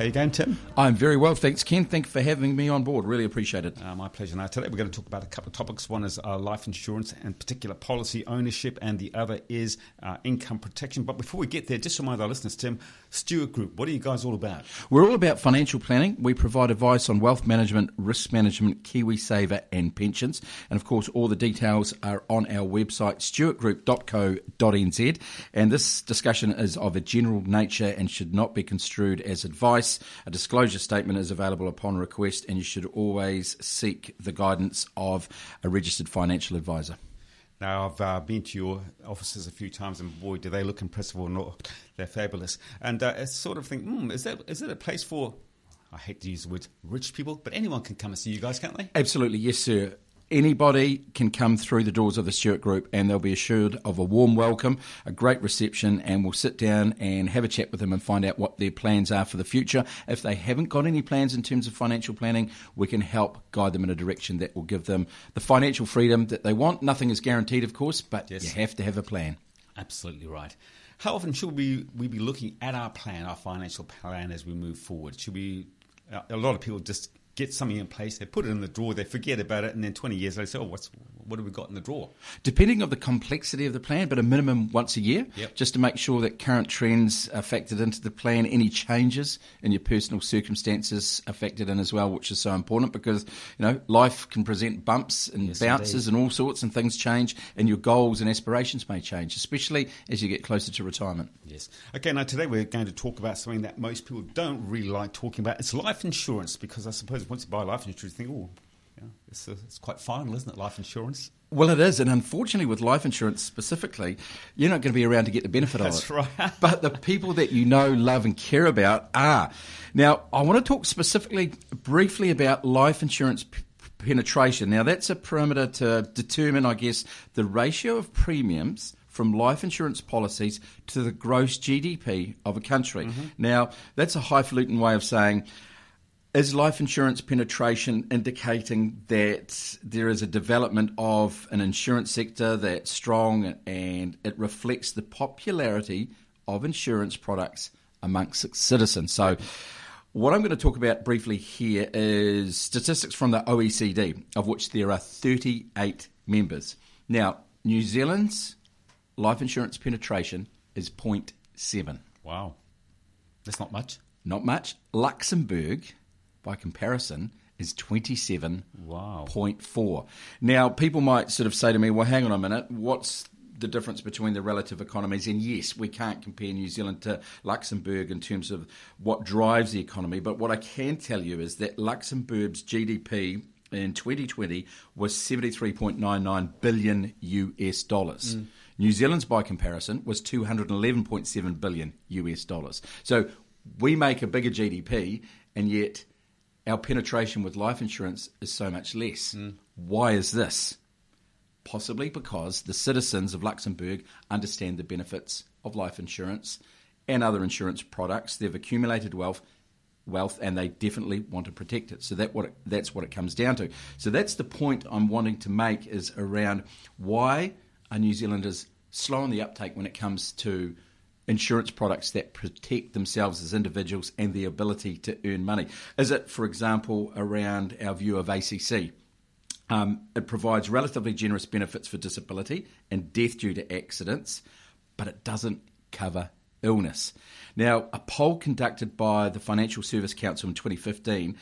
How you going, Tim? I'm very well, thanks, Ken. Thank you for having me on board. Really appreciate it. Uh, my pleasure. Now, today we're going to talk about a couple of topics. One is uh, life insurance and particular policy ownership, and the other is uh, income protection. But before we get there, just remind our listeners, Tim, Stewart Group, what are you guys all about? We're all about financial planning. We provide advice on wealth management, risk management, KiwiSaver, and pensions. And of course, all the details are on our website, stewartgroup.co.nz. And this discussion is of a general nature and should not be construed as advice. A disclosure statement is available upon request, and you should always seek the guidance of a registered financial advisor. Now, I've uh, been to your offices a few times, and boy, do they look impressive or not. They're fabulous. And uh, it's sort of think, mm, is, that, is it a place for, I hate to use the word rich people, but anyone can come and see you guys, can't they? Absolutely, yes, sir anybody can come through the doors of the Stewart Group and they'll be assured of a warm welcome, a great reception, and we'll sit down and have a chat with them and find out what their plans are for the future. If they haven't got any plans in terms of financial planning, we can help guide them in a direction that will give them the financial freedom that they want. Nothing is guaranteed, of course, but yes. you have to have a plan. Absolutely right. How often should we, we be looking at our plan, our financial plan, as we move forward? Should we? A lot of people just get something in place, they put it in the drawer, they forget about it, and then 20 years later, say, oh, what's, what have we got in the drawer? Depending on the complexity of the plan, but a minimum once a year, yep. just to make sure that current trends are factored into the plan, any changes in your personal circumstances are factored in as well, which is so important because, you know, life can present bumps and yes, bounces indeed. and all sorts, and things change, and your goals and aspirations may change, especially as you get closer to retirement. Yes. Okay, now today we're going to talk about something that most people don't really like talking about. It's life insurance because I suppose once you buy life insurance, you think, oh, it's, uh, it's quite final, isn't it, life insurance? Well, it is, and unfortunately, with life insurance specifically, you're not going to be around to get the benefit of it. That's right. but the people that you know, love, and care about are. Now, I want to talk specifically, briefly about life insurance p- penetration. Now, that's a parameter to determine, I guess, the ratio of premiums from life insurance policies to the gross GDP of a country. Mm-hmm. Now, that's a highfalutin way of saying is life insurance penetration indicating that there is a development of an insurance sector that's strong and it reflects the popularity of insurance products amongst citizens? So, what I'm going to talk about briefly here is statistics from the OECD, of which there are 38 members. Now, New Zealand's life insurance penetration is 0.7. Wow. That's not much. Not much. Luxembourg by comparison, is 27.4. Wow. Now, people might sort of say to me, well, hang on a minute, what's the difference between the relative economies? And yes, we can't compare New Zealand to Luxembourg in terms of what drives the economy, but what I can tell you is that Luxembourg's GDP in 2020 was 73.99 billion US dollars. Mm. New Zealand's, by comparison, was 211.7 billion US dollars. So we make a bigger GDP, and yet our penetration with life insurance is so much less. Mm. Why is this? Possibly because the citizens of Luxembourg understand the benefits of life insurance and other insurance products. They've accumulated wealth, wealth, and they definitely want to protect it. So that what it, that's what it comes down to. So that's the point I'm wanting to make is around why are New Zealanders slow on the uptake when it comes to insurance products that protect themselves as individuals and the ability to earn money? Is it, for example, around our view of ACC? Um, it provides relatively generous benefits for disability and death due to accidents, but it doesn't cover illness. Now, a poll conducted by the Financial Service Council in 2015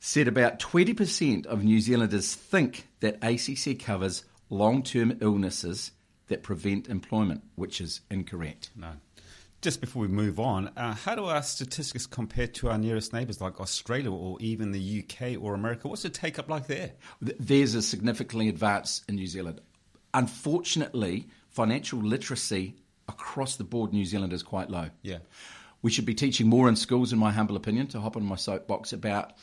said about 20% of New Zealanders think that ACC covers long term illnesses that prevent employment, which is incorrect. No. Just before we move on, uh, how do our statistics compare to our nearest neighbours like Australia or even the UK or America? What's the take up like there? There's a significantly advanced in New Zealand. Unfortunately, financial literacy across the board New Zealand is quite low. Yeah. We should be teaching more in schools, in my humble opinion, to hop on my soapbox about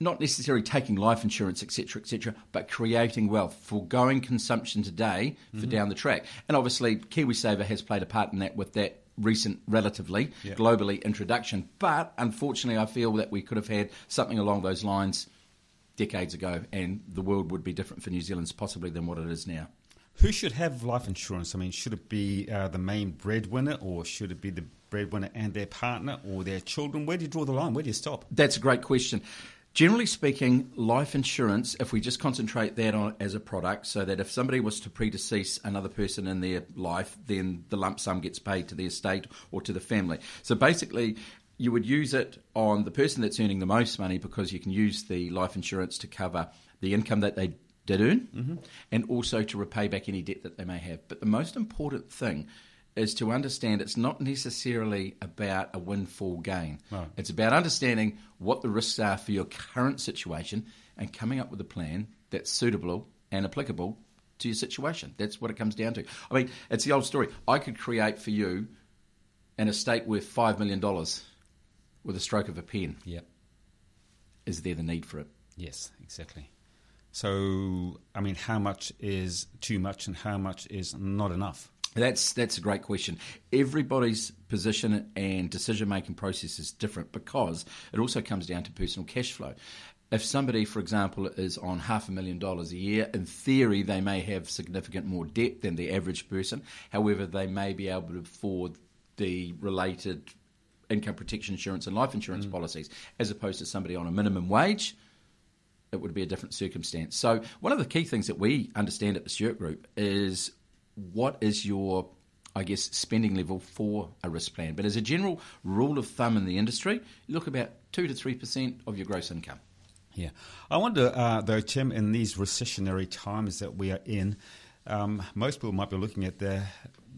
not necessarily taking life insurance, etc., etc., but creating wealth, foregoing consumption today for mm-hmm. down the track. And obviously, KiwiSaver has played a part in that with that recent, relatively yeah. globally introduction. But unfortunately, I feel that we could have had something along those lines decades ago, and the world would be different for New Zealand possibly than what it is now. Who should have life insurance? I mean, should it be uh, the main breadwinner, or should it be the breadwinner and their partner, or their children? Where do you draw the line? Where do you stop? That's a great question. Generally speaking, life insurance, if we just concentrate that on as a product, so that if somebody was to predecease another person in their life, then the lump sum gets paid to the estate or to the family. So basically, you would use it on the person that's earning the most money because you can use the life insurance to cover the income that they did earn mm-hmm. and also to repay back any debt that they may have. But the most important thing is to understand it's not necessarily about a windfall gain. No. It's about understanding what the risks are for your current situation and coming up with a plan that's suitable and applicable to your situation. That's what it comes down to. I mean, it's the old story. I could create for you an estate worth $5 million with a stroke of a pen. Yep. Is there the need for it? Yes, exactly. So, I mean, how much is too much and how much is not enough? That's that's a great question. Everybody's position and decision making process is different because it also comes down to personal cash flow. If somebody, for example, is on half a million dollars a year, in theory they may have significant more debt than the average person. However, they may be able to afford the related income protection insurance and life insurance mm. policies, as opposed to somebody on a minimum wage it would be a different circumstance. So, one of the key things that we understand at the Stewart Group is what is your I guess, spending level for a risk plan. But as a general rule of thumb in the industry, look about 2 to 3% of your gross income. Yeah. I wonder, uh, though, Tim, in these recessionary times that we are in, um, most people might be looking at their,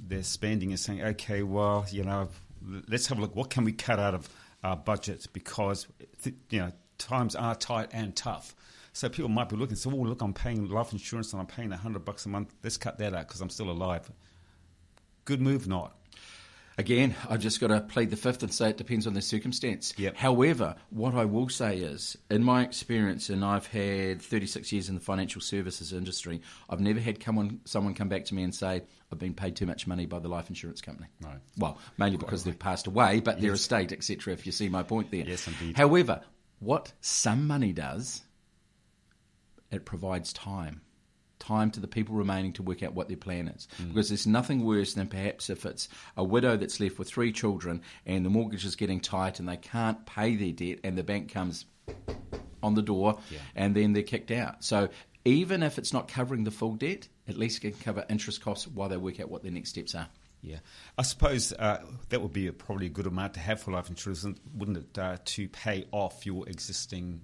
their spending and saying, okay, well, you know, let's have a look. What can we cut out of our budget? Because, you know, times are tight and tough. So people might be looking, so, oh, look, I'm paying life insurance and I'm paying 100 bucks a month. Let's cut that out because I'm still alive. Good move, not. Again, I've just got to plead the fifth and say it depends on the circumstance. Yep. However, what I will say is, in my experience, and I've had 36 years in the financial services industry, I've never had come on, someone come back to me and say, I've been paid too much money by the life insurance company. No. Well, mainly because they've passed away, but yes. their estate, etc., if you see my point there. Yes, indeed. However, what some money does it provides time. Time to the people remaining to work out what their plan is. Mm. Because there's nothing worse than perhaps if it's a widow that's left with three children and the mortgage is getting tight and they can't pay their debt and the bank comes on the door yeah. and then they're kicked out. So even if it's not covering the full debt, at least it can cover interest costs while they work out what their next steps are. Yeah, I suppose uh, that would be a, probably a good amount to have for life insurance, wouldn't it? Uh, to pay off your existing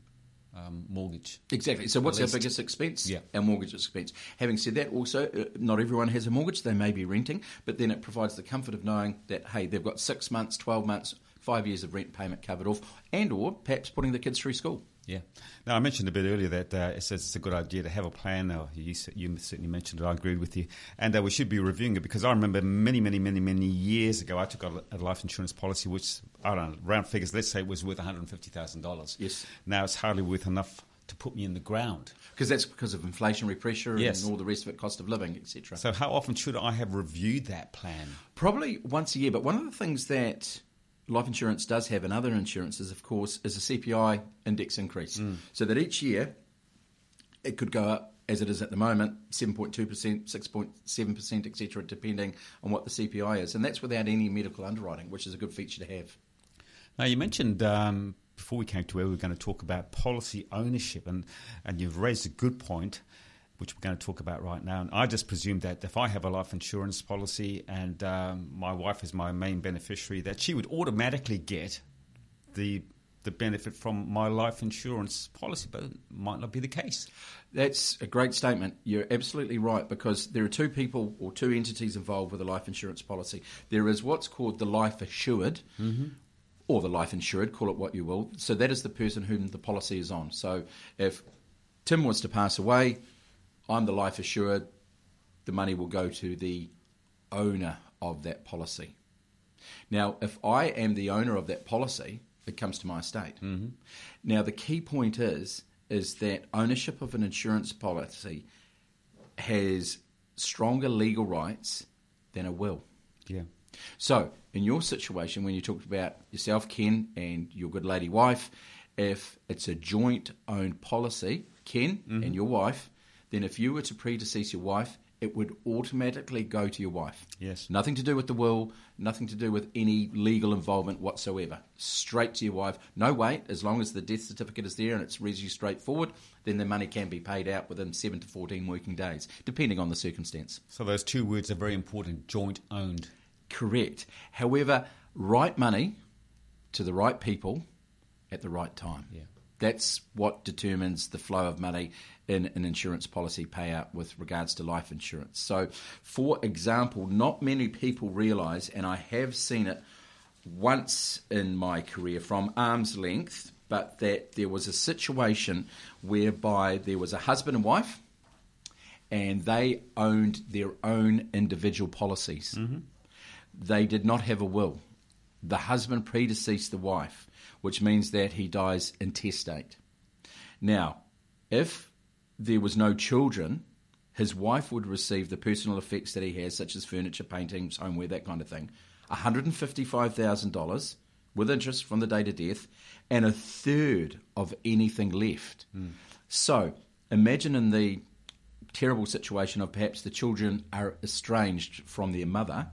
um, mortgage. Exactly. So, what's our biggest expense? Yeah. Our mortgage expense. Having said that, also, uh, not everyone has a mortgage. They may be renting, but then it provides the comfort of knowing that, hey, they've got six months, 12 months, five years of rent payment covered off, and or perhaps putting the kids through school. Yeah. Now, I mentioned a bit earlier that uh, it's, it's, a good idea to have a plan. Uh, you, you, certainly mentioned it. I agreed with you. And uh, we should be reviewing it because I remember many, many, many, many years ago, I took a, a life insurance policy, which, I don't know, round figures, let's say it was worth $150,000. Yes. Now it's hardly worth enough to put me in the ground. Because that's because of inflationary pressure yes. and all the rest of it, cost of living, etc. So, how often should I have reviewed that plan? Probably once a year. But one of the things that life insurance does have and other insurances, of course, is a CPI index increase. Mm. So that each year it could go up as it is at the moment, 7.2%, 6.7%, etc., depending on what the CPI is. And that's without any medical underwriting, which is a good feature to have. Now, you mentioned um, before we came to where we were going to talk about policy ownership, and, and you've raised a good point. Which we're going to talk about right now. And I just presume that if I have a life insurance policy and um, my wife is my main beneficiary, that she would automatically get the the benefit from my life insurance policy, but it might not be the case. That's a great statement. You're absolutely right because there are two people or two entities involved with a life insurance policy. There is what's called the life assured. Mm-hmm. Or the life insured, call it what you will. So that is the person whom the policy is on. So if Tim was to pass away, I'm the life assured, the money will go to the owner of that policy. Now, if I am the owner of that policy, it comes to my estate. Mm-hmm. Now, the key point is is that ownership of an insurance policy has stronger legal rights than a will. Yeah. So, in your situation, when you talked about yourself, Ken, and your good lady wife, if it's a joint owned policy, Ken mm-hmm. and your wife, then if you were to predecease your wife, it would automatically go to your wife. Yes. Nothing to do with the will, nothing to do with any legal involvement whatsoever. Straight to your wife. No wait, as long as the death certificate is there and it's reasonably straightforward, then the money can be paid out within 7 to 14 working days, depending on the circumstance. So those two words are very important joint owned. Correct. However, right money to the right people at the right time. Yeah. That's what determines the flow of money in an insurance policy payout with regards to life insurance. So, for example, not many people realise, and I have seen it once in my career from arm's length, but that there was a situation whereby there was a husband and wife and they owned their own individual policies. Mm-hmm. They did not have a will. The husband predeceased the wife, which means that he dies intestate. Now, if there was no children, his wife would receive the personal effects that he has, such as furniture, paintings, homeware, that kind of thing, $155,000 with interest from the date of death, and a third of anything left. Mm. So imagine in the terrible situation of perhaps the children are estranged from their mother,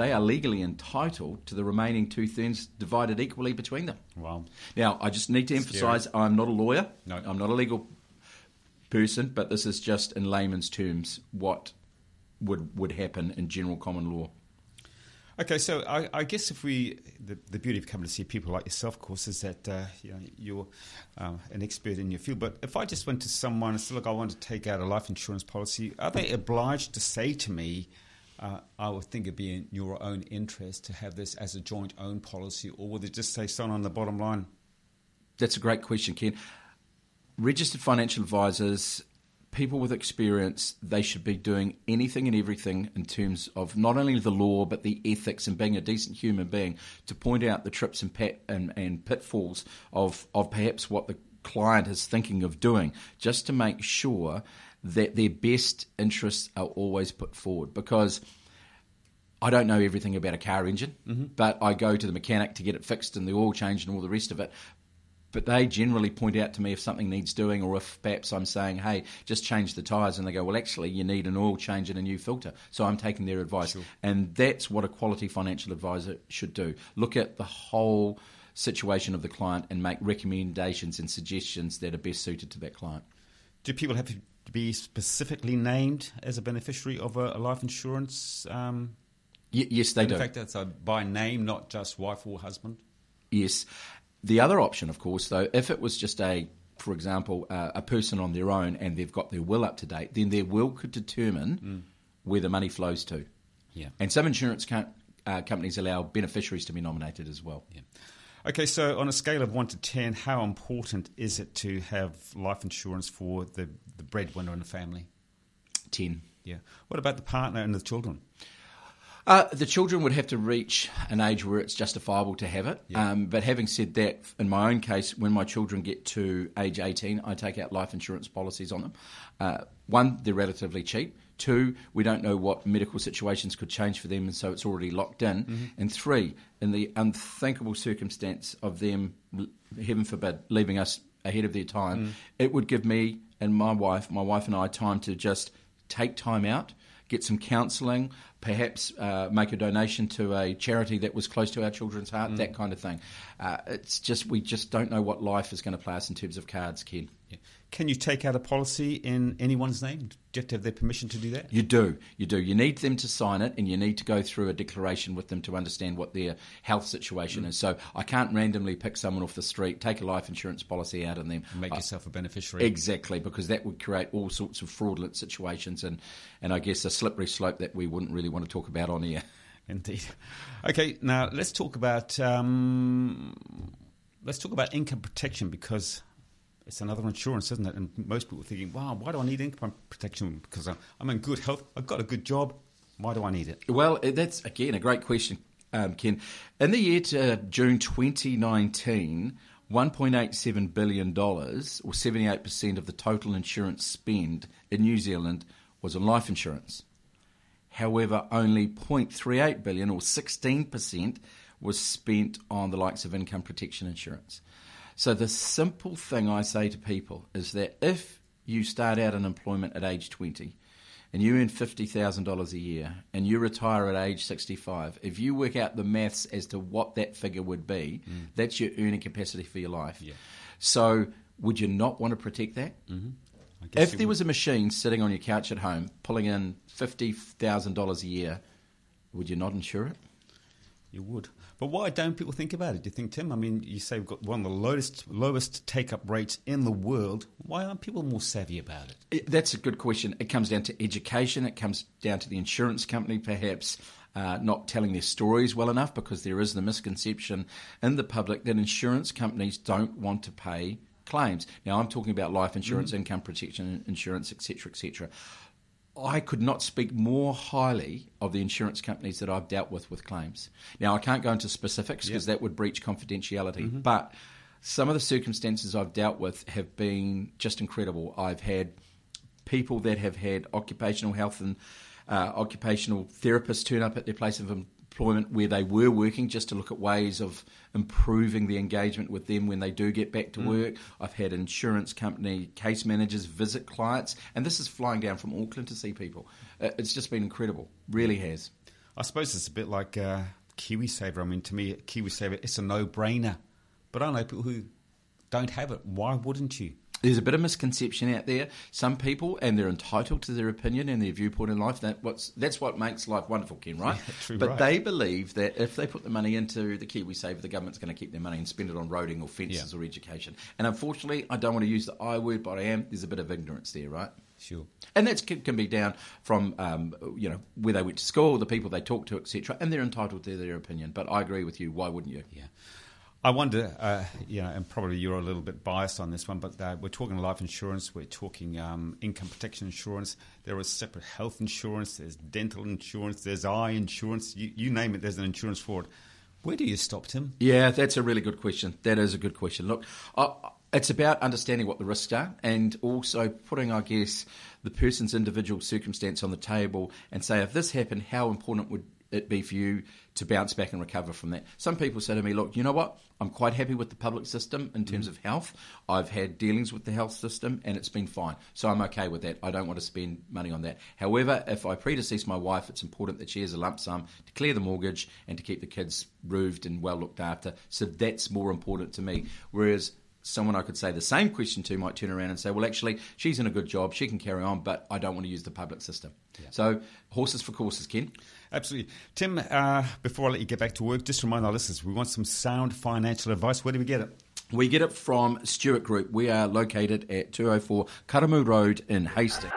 they are legally entitled to the remaining two thirds divided equally between them. Wow. Now, I just need to emphasise I'm not a lawyer. No. I'm not a legal person, but this is just in layman's terms what would would happen in general common law. Okay, so I, I, guess if we, the, the beauty of coming to see people like yourself, of course, is that uh, you know, you're um, an expert in your field. But if I just went to someone and said, look, I want to take out a life insurance policy, are they obliged to say to me, uh, I would think it'd be in your own interest to have this as a joint own policy, or would it just say something on the bottom line? That's a great question, Ken registered financial advisors, people with experience, they should be doing anything and everything in terms of not only the law but the ethics and being a decent human being to point out the trips and, pat, and, and pitfalls of, of perhaps what the client is thinking of doing, just to make sure that their best interests are always put forward. Because I don't know everything about a car engine, mm-hmm. but I go to the mechanic to get it fixed and the oil changed and all the rest of it but they generally point out to me if something needs doing or if perhaps I'm saying, hey, just change the tyres. And they go, well, actually, you need an oil change and a new filter. So I'm taking their advice. Sure. And that's what a quality financial advisor should do look at the whole situation of the client and make recommendations and suggestions that are best suited to that client. Do people have to be specifically named as a beneficiary of a, a life insurance? Um, y- yes, they in do. In fact, that's a, by name, not just wife or husband. Yes. The other option, of course, though, if it was just a, for example, uh, a person on their own and they've got their will up to date, then their will could determine mm. where the money flows to. Yeah. And some insurance uh, companies allow beneficiaries to be nominated as well. Yeah. Okay, so on a scale of 1 to 10, how important is it to have life insurance for the, the breadwinner in the family? 10. Yeah. What about the partner and the children? Uh, the children would have to reach an age where it's justifiable to have it. Yeah. Um, but having said that, in my own case, when my children get to age 18, I take out life insurance policies on them. Uh, one, they're relatively cheap. Two, we don't know what medical situations could change for them, and so it's already locked in. Mm-hmm. And three, in the unthinkable circumstance of them, heaven forbid, leaving us ahead of their time, mm. it would give me and my wife, my wife and I, time to just take time out, get some counselling, perhaps uh, make a donation to a charity that was close to our children's heart, mm. that kind of thing. Uh, it's just we just don't know what life is going to play us in terms of cards, Ken. Yeah. Can you take out a policy in anyone's name? Do you have to have their permission to do that? You do. You do. You need them to sign it, and you need to go through a declaration with them to understand what their health situation mm. is. So I can't randomly pick someone off the street, take a life insurance policy out, and then make yourself a beneficiary. Exactly, because that would create all sorts of fraudulent situations, and and I guess a slippery slope that we wouldn't really want to talk about on here. Indeed. Okay, now let's talk about um, let's talk about income protection because it's another insurance, isn't it? And most people are thinking, wow, why do I need income protection? Because I'm in good health, I've got a good job. Why do I need it? Well, that's again a great question, um, Ken. In the year to June 2019, $1.87 billion, or 78% of the total insurance spend in New Zealand, was on life insurance. However, only 0.38 billion, or 16%, was spent on the likes of income protection insurance. So the simple thing I say to people is that if you start out in employment at age 20 and you earn $50,000 a year and you retire at age 65, if you work out the maths as to what that figure would be, mm. that's your earning capacity for your life. Yeah. So would you not want to protect that? Mm-hmm. If there would. was a machine sitting on your couch at home pulling in $50,000 a year, would you not insure it? You would. But why don't people think about it? Do you think, Tim? I mean, you say we've got one of the lowest lowest take up rates in the world. Why aren't people more savvy about it? it? That's a good question. It comes down to education. It comes down to the insurance company, perhaps. Uh, not telling their stories well enough because there is the misconception in the public that insurance companies don't want to pay claims. Now, I'm talking about life insurance, mm-hmm. income protection insurance, etc., etc. I could not speak more highly of the insurance companies that I've dealt with with claims. Now, I can't go into specifics because yep. that would breach confidentiality, mm-hmm. but some of the circumstances I've dealt with have been just incredible. I've had people that have had occupational health and uh, occupational therapists turn up at their place of employment where they were working just to look at ways of improving the engagement with them when they do get back to mm. work. I've had insurance company case managers visit clients, and this is flying down from Auckland to see people. Uh, it's just been incredible, really has. I suppose it's a bit like uh, KiwiSaver. I mean, to me, KiwiSaver, it's a no brainer. But I know people who don't have it. Why wouldn't you? There's a bit of misconception out there. Some people, and they're entitled to their opinion and their viewpoint in life. That what's that's what makes life wonderful, Ken. Right? Yeah, but right. they believe that if they put the money into the KiwiSaver, the government's going to keep their money and spend it on roading or fences yeah. or education. And unfortunately, I don't want to use the I word, but I am. There's a bit of ignorance there, right? Sure. And that can, can be down from um, you know where they went to school, the people they talk to, etc. And they're entitled to their opinion. But I agree with you. Why wouldn't you? Yeah. I wonder, uh, you know, and probably you're a little bit biased on this one, but uh, we're talking life insurance, we're talking um, income protection insurance. There is separate health insurance, there's dental insurance, there's eye insurance. You, you name it, there's an insurance for it. Where do you stop, Tim? Yeah, that's a really good question. That is a good question. Look, it's about understanding what the risks are and also putting, I guess, the person's individual circumstance on the table and say, if this happened, how important would it be for you to bounce back and recover from that? Some people say to me, look, you know what? I'm quite happy with the public system in terms mm. of health. I've had dealings with the health system and it's been fine. So I'm okay with that. I don't want to spend money on that. However, if I predecease my wife, it's important that she has a lump sum to clear the mortgage and to keep the kids roofed and well looked after. So that's more important to me. Whereas someone I could say the same question to might turn around and say, well, actually, she's in a good job, she can carry on, but I don't want to use the public system. Yeah. So, horses for courses, Ken. Absolutely. Tim, uh, before I let you get back to work, just remind our listeners we want some sound financial advice. Where do we get it? We get it from Stewart Group. We are located at 204 Karamu Road in Hastings.